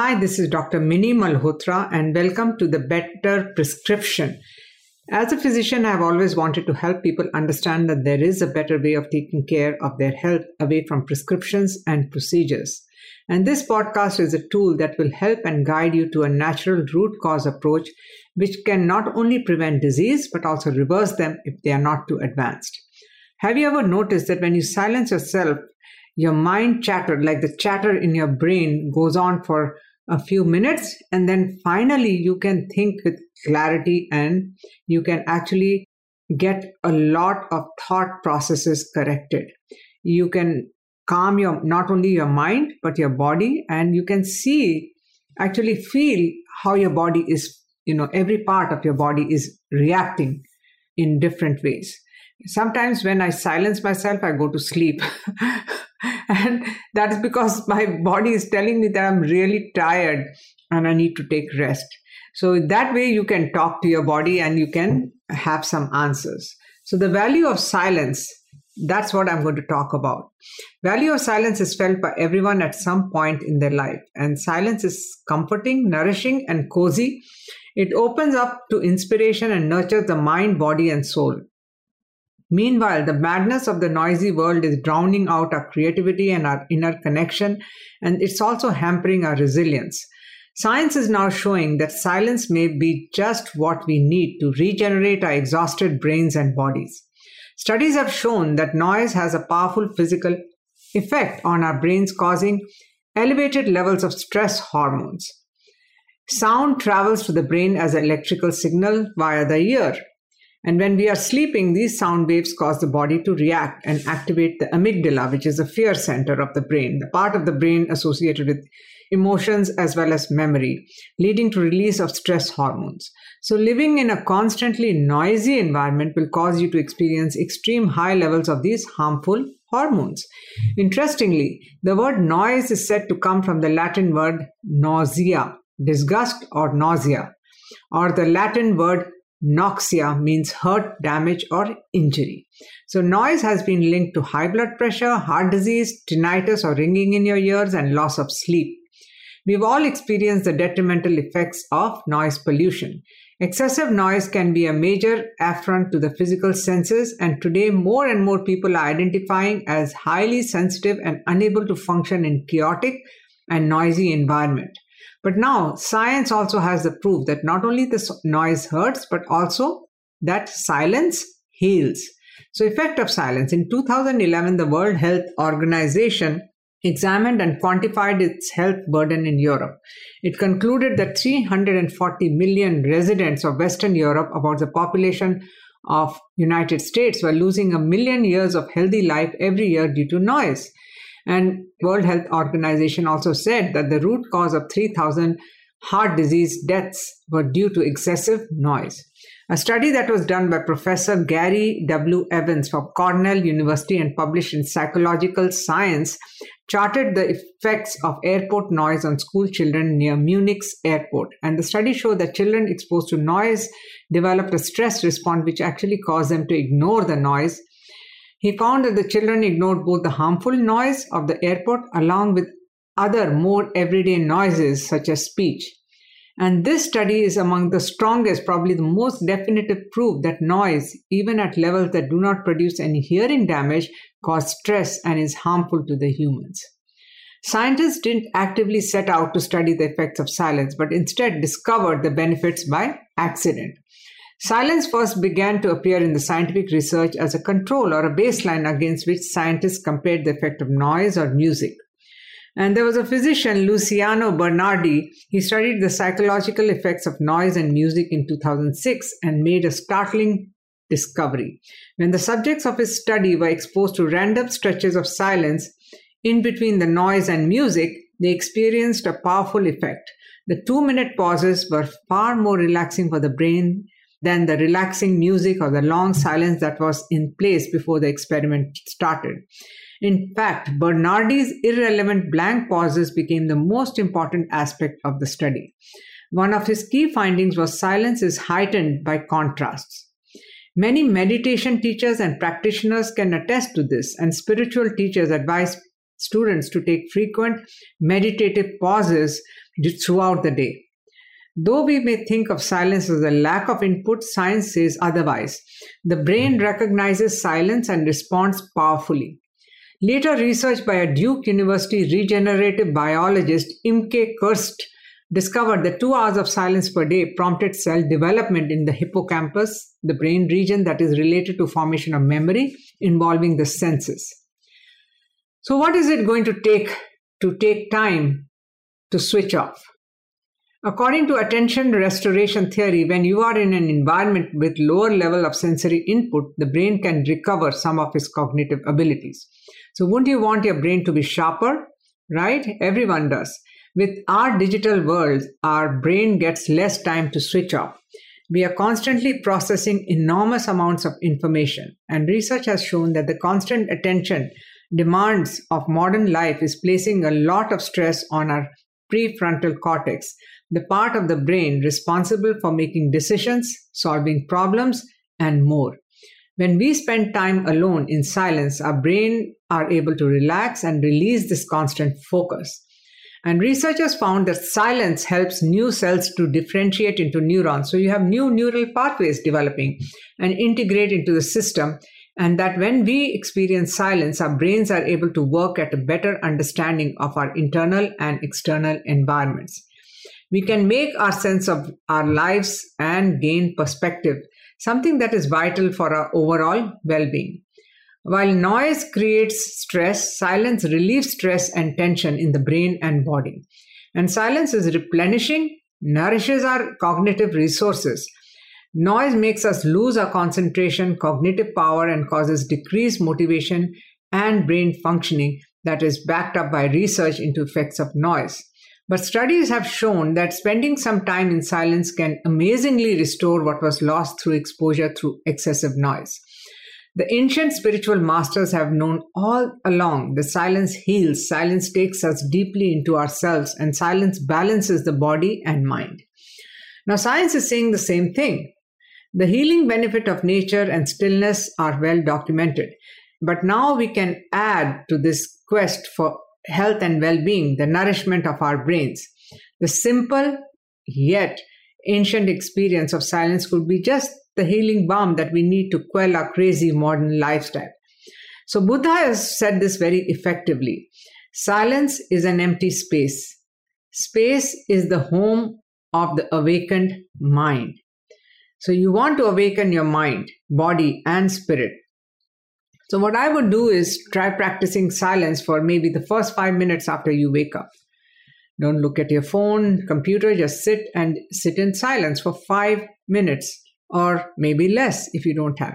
Hi, this is Dr. Minni Malhotra, and welcome to the Better Prescription. As a physician, I've always wanted to help people understand that there is a better way of taking care of their health away from prescriptions and procedures. And this podcast is a tool that will help and guide you to a natural root cause approach, which can not only prevent disease, but also reverse them if they are not too advanced. Have you ever noticed that when you silence yourself, your mind chatter, like the chatter in your brain, goes on for a few minutes, and then finally you can think with clarity and you can actually get a lot of thought processes corrected. You can calm your not only your mind but your body and you can see actually feel how your body is you know every part of your body is reacting in different ways sometimes when i silence myself i go to sleep and that is because my body is telling me that i'm really tired and i need to take rest. So that way you can talk to your body and you can have some answers. So the value of silence that's what i'm going to talk about. Value of silence is felt by everyone at some point in their life. And silence is comforting nourishing and cozy. It opens up to inspiration and nurtures the mind body and soul Meanwhile, the madness of the noisy world is drowning out our creativity and our inner connection, and it's also hampering our resilience. Science is now showing that silence may be just what we need to regenerate our exhausted brains and bodies. Studies have shown that noise has a powerful physical effect on our brains, causing elevated levels of stress hormones. Sound travels to the brain as an electrical signal via the ear, and when we are sleeping, these sound waves cause the body to react and activate the amygdala, which is the fear center of the brain, the part of the brain associated with emotions as well as memory, leading to release of stress hormones. So living in a constantly noisy environment will cause you to experience extreme high levels of these harmful hormones. Interestingly, the word noise is said to come from the Latin word nausea, disgust or nausea, or the Latin word Noxia means hurt, damage, or injury. So, noise has been linked to high blood pressure, heart disease, tinnitus or ringing in your ears, and loss of sleep. We've all experienced the detrimental effects of noise pollution. Excessive noise can be a major affront to the physical senses, and today more and more people are identifying as highly sensitive and unable to function in chaotic and noisy environment. But now science also has the proof that not only this noise hurts, but also that silence heals. So effect of silence. In 2011, the World Health Organization examined and quantified its health burden in Europe. It concluded that 340 million residents of Western Europe, about the population of United States, were losing a million years of healthy life every year due to noise. And World Health Organization also said that the root cause of 3,000 heart disease deaths were due to excessive noise. A study that was done by Professor Gary W. Evans from Cornell University and published in Psychological Science charted the effects of airport noise on school children near Munich's airport. And the study showed that children exposed to noise developed a stress response which actually caused them to ignore the noise he found that the children ignored both the harmful noise of the airport along with other more everyday noises such as speech. And this study is among the strongest, probably the most definitive proof that noise, even at levels that do not produce any hearing damage, cause stress and is harmful to the humans. Scientists didn't actively set out to study the effects of silence, but instead discovered the benefits by accident. Silence first began to appear in the scientific research as a control or a baseline against which scientists compared the effect of noise or music. And there was a physician, Luciano Bernardi. He studied the psychological effects of noise and music in 2006 and made a startling discovery. When the subjects of his study were exposed to random stretches of silence in between the noise and music, they experienced a powerful effect. The two minute pauses were far more relaxing for the brain than the relaxing music or the long silence that was in place before the experiment started. In fact, Bernardi's irrelevant blank pauses became the most important aspect of the study. One of his key findings was silence is heightened by contrasts. Many meditation teachers and practitioners can attest to this, and spiritual teachers advise students to take frequent meditative pauses throughout the day. Though we may think of silence as a lack of input, science says otherwise. The brain hmm. recognizes silence and responds powerfully. Later research by a Duke University regenerative biologist Imke Kirste discovered that two hours of silence per day prompted cell development in the hippocampus, the brain region that is related to formation of memory involving the senses. So what is it going to take to take time to switch off? According to attention restoration theory, when you are in an environment with lower level of sensory input, the brain can recover some of its cognitive abilities. So wouldn't you want your brain to be sharper? Right? Everyone does. With our digital world, our brain gets less time to switch off. We are constantly processing enormous amounts of information, and research has shown that the constant attention demands of modern life is placing a lot of stress on our prefrontal cortex, the part of the brain responsible for making decisions, solving problems, and more. When we spend time alone in silence, our brain are able to relax and release this constant focus. And researchers found that silence helps new cells to differentiate into neurons. So you have new neural pathways developing and integrate into the system. And that when we experience silence, our brains are able to work at a better understanding of our internal and external environments we can make our sense of our lives and gain perspective, something that is vital for our overall well being. While noise creates stress, silence relieves stress and tension in the brain and body. And silence is replenishing, nourishes our cognitive resources. Noise makes us lose our concentration, cognitive power, and causes decreased motivation and brain functioning that is backed up by research into effects of noise. But studies have shown that spending some time in silence can amazingly restore what was lost through exposure through excessive noise. The ancient spiritual masters have known all along that silence heals, silence takes us deeply into ourselves, and silence balances the body and mind. Now, science is saying the same thing. The healing benefit of nature and stillness are well documented. But now we can add to this quest for health and well being, the nourishment of our brains. The simple yet ancient experience of silence could be just the healing balm that we need to quell our crazy modern lifestyle. So, Buddha has said this very effectively silence is an empty space. Space is the home of the awakened mind. So, you want to awaken your mind, body, and spirit. So, what I would do is try practicing silence for maybe the first five minutes after you wake up. Don't look at your phone, computer, just sit and sit in silence for five minutes or maybe less if you don't have.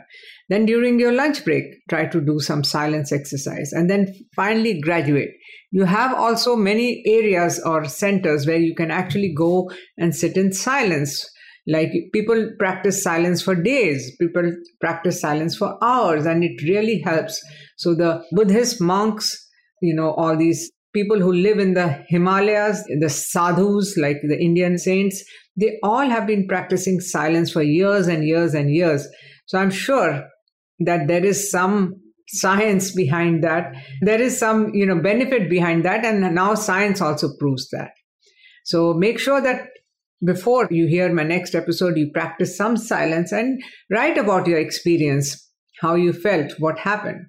Then during your lunch break, try to do some silence exercise and then finally graduate. You have also many areas or centers where you can actually go and sit in silence like people practice silence for days, people practice silence for hours, and it really helps. So the Buddhist monks, you know, all these people who live in the Himalayas, the sadhus, like the Indian saints, they all have been practicing silence for years and years and years. So I'm sure that there is some science behind that. There is some, you know, benefit behind that. And now science also proves that. So make sure that before you hear my next episode, you practice some silence and write about your experience, how you felt, what happened.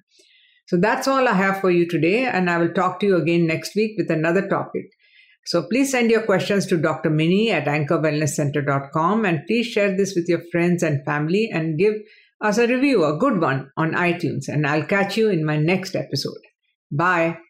So that's all I have for you today, and I will talk to you again next week with another topic. So please send your questions to Dr. Minni at anchorwellnesscenter.com and please share this with your friends and family and give us a review, a good one, on iTunes. And I'll catch you in my next episode. Bye.